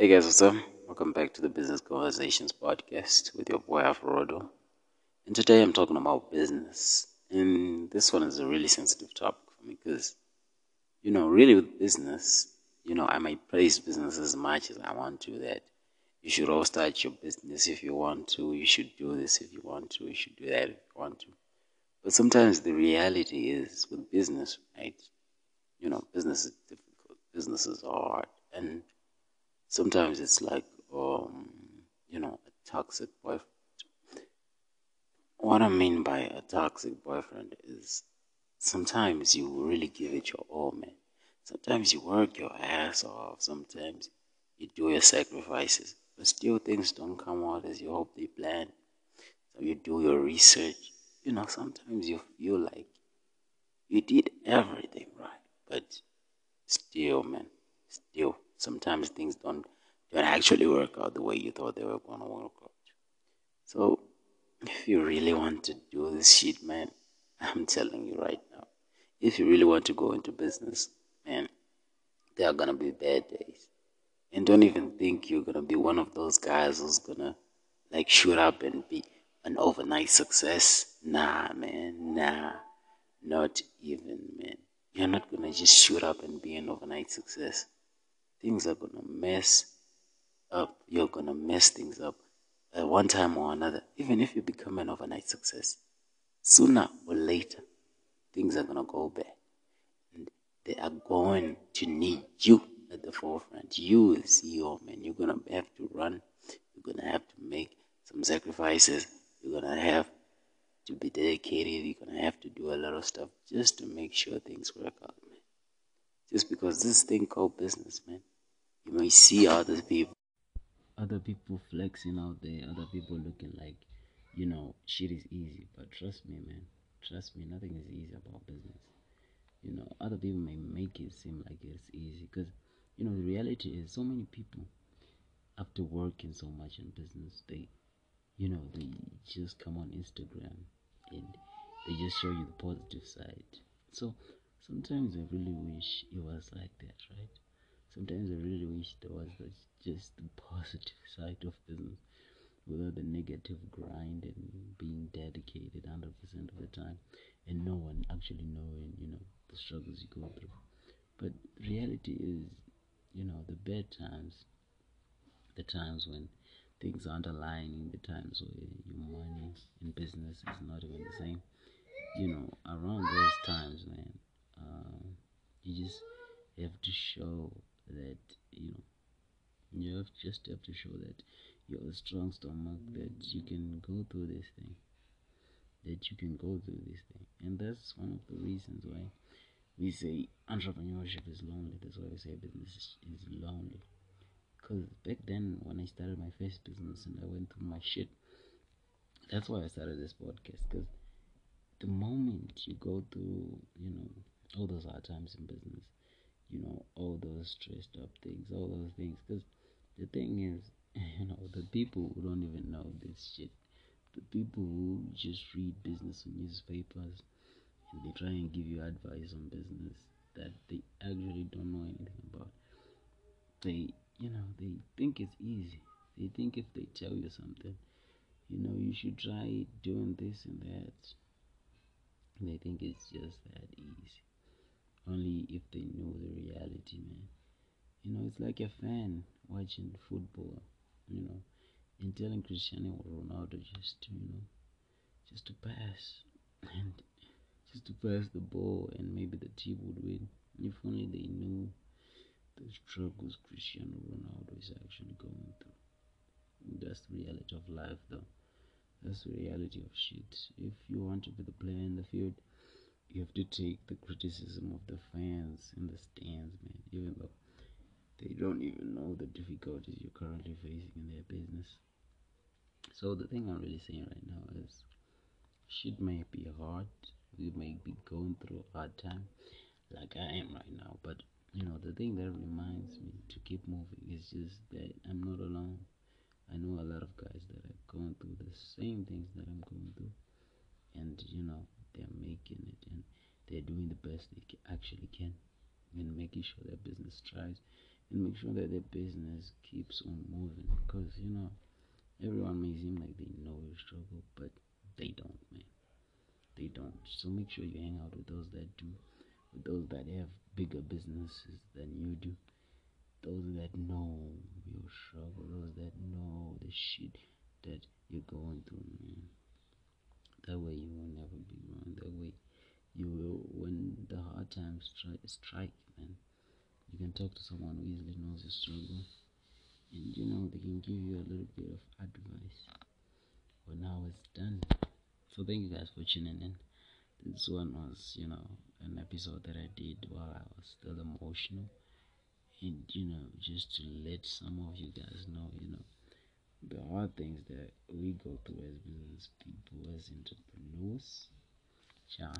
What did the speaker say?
Hey guys, what's up? Welcome back to the Business Conversations podcast with your boy Afrodo. And today I'm talking about business. And this one is a really sensitive topic for me because, you know, really with business, you know, I might praise business as much as I want to that you should all start your business if you want to, you should do this if you want to, you should do that if you want to. But sometimes the reality is with business, right? You know, business is difficult, business is hard. Sometimes it's like um, you know a toxic boyfriend what i mean by a toxic boyfriend is sometimes you really give it your all man. Sometimes you work your ass off sometimes you do your sacrifices but still things don't come out as you hope they plan. So you do your research you know sometimes you feel like you did everything right but still man still sometimes things don't don't actually work out the way you thought they were gonna work out. So if you really want to do this shit, man, I'm telling you right now, if you really want to go into business, man, there are gonna be bad days. And don't even think you're gonna be one of those guys who's gonna like shoot up and be an overnight success. Nah, man, nah, not even, man. You're not gonna just shoot up and be an overnight success things are gonna mess up. You're gonna mess things up at one time or another. Even if you become an overnight success, sooner or later, things are gonna go bad. And they are going to need you at the forefront. You, the CEO, man, you're gonna have to run. You're gonna have to make some sacrifices. You're gonna have to be dedicated. You're gonna have to do a lot of stuff just to make sure things work out. Just because this thing called business, man. You may see other people, other people flexing out there, other people looking like, you know, shit is easy. But trust me, man. Trust me, nothing is easy about business. You know, other people may make it seem like it's easy because, you know, the reality is so many people, after working so much in business, they, you know, they just come on Instagram and they just show you the positive side. So sometimes I really wish it was like that, right? Sometimes I really wish there was just the positive side of business without the negative grind and being dedicated 100% of the time and no one actually knowing, you know, the struggles you go through. But reality is, you know, the bad times, the times when things aren't aligning, the times where your money in business is not even the same, you know, around those times, man, uh, you just have to show that you know you have just have to show that you're a strong stomach that you can go through this thing that you can go through this thing. And that's one of the reasons why we say entrepreneurship is lonely. That's why we say business is lonely. Because back then when i started my first business and i went through my shit that's why i started this podcast. Because the moment you go through you know all those hard times in business you know all those stressed up things all those things. Because the thing is you know the people who don't even know this shit the people who just read business in newspapers and they try and give you advice on business that they actually don't know anything about they you know they think it's easy. They think if they tell you something you know you should try doing this and that. They think it's just that easy only if they know the reality, man. You know, it's like a fan watching football, you know, and telling Cristiano Ronaldo just to, you know, just to pass and just to pass the ball and maybe the team would win. If only they knew the struggles Cristiano Ronaldo is actually going through. That's the reality of life, though. That's the reality of shit. If you want to be the player in the field, you have to take the criticism of the fans in the stands, man, even though they don't even know the difficulties you're currently facing in their business. So the thing I'm really saying right now is shit may be hard. We may be going through a hard time like I am right now, but you know the thing that reminds me to keep moving is just that I'm not alone. I know a lot of guys that are going through the same things that I'm going through, and you know they're making it and they're doing the best they actually can and making sure their business thrives and make sure that their business keeps on moving. Because you know, everyone may seem like they know your struggle, but they don't, man. They don't. So make sure you hang out with those that do, with those that have bigger businesses than you do, those that know your struggle, those that know the shit that you're going through, man. That way you will never be wrong. That way you will, the hard times strike, strike man, you can talk to someone who easily knows your struggle, and you know they can give you a little bit of advice. But now it's done. So thank you guys for tuning in. This one was, you know, an episode that I did while I was still emotional. And, you know, just to let some of you guys know, you know, the hard things that we go through as business people, as entrepreneurs. Yeah.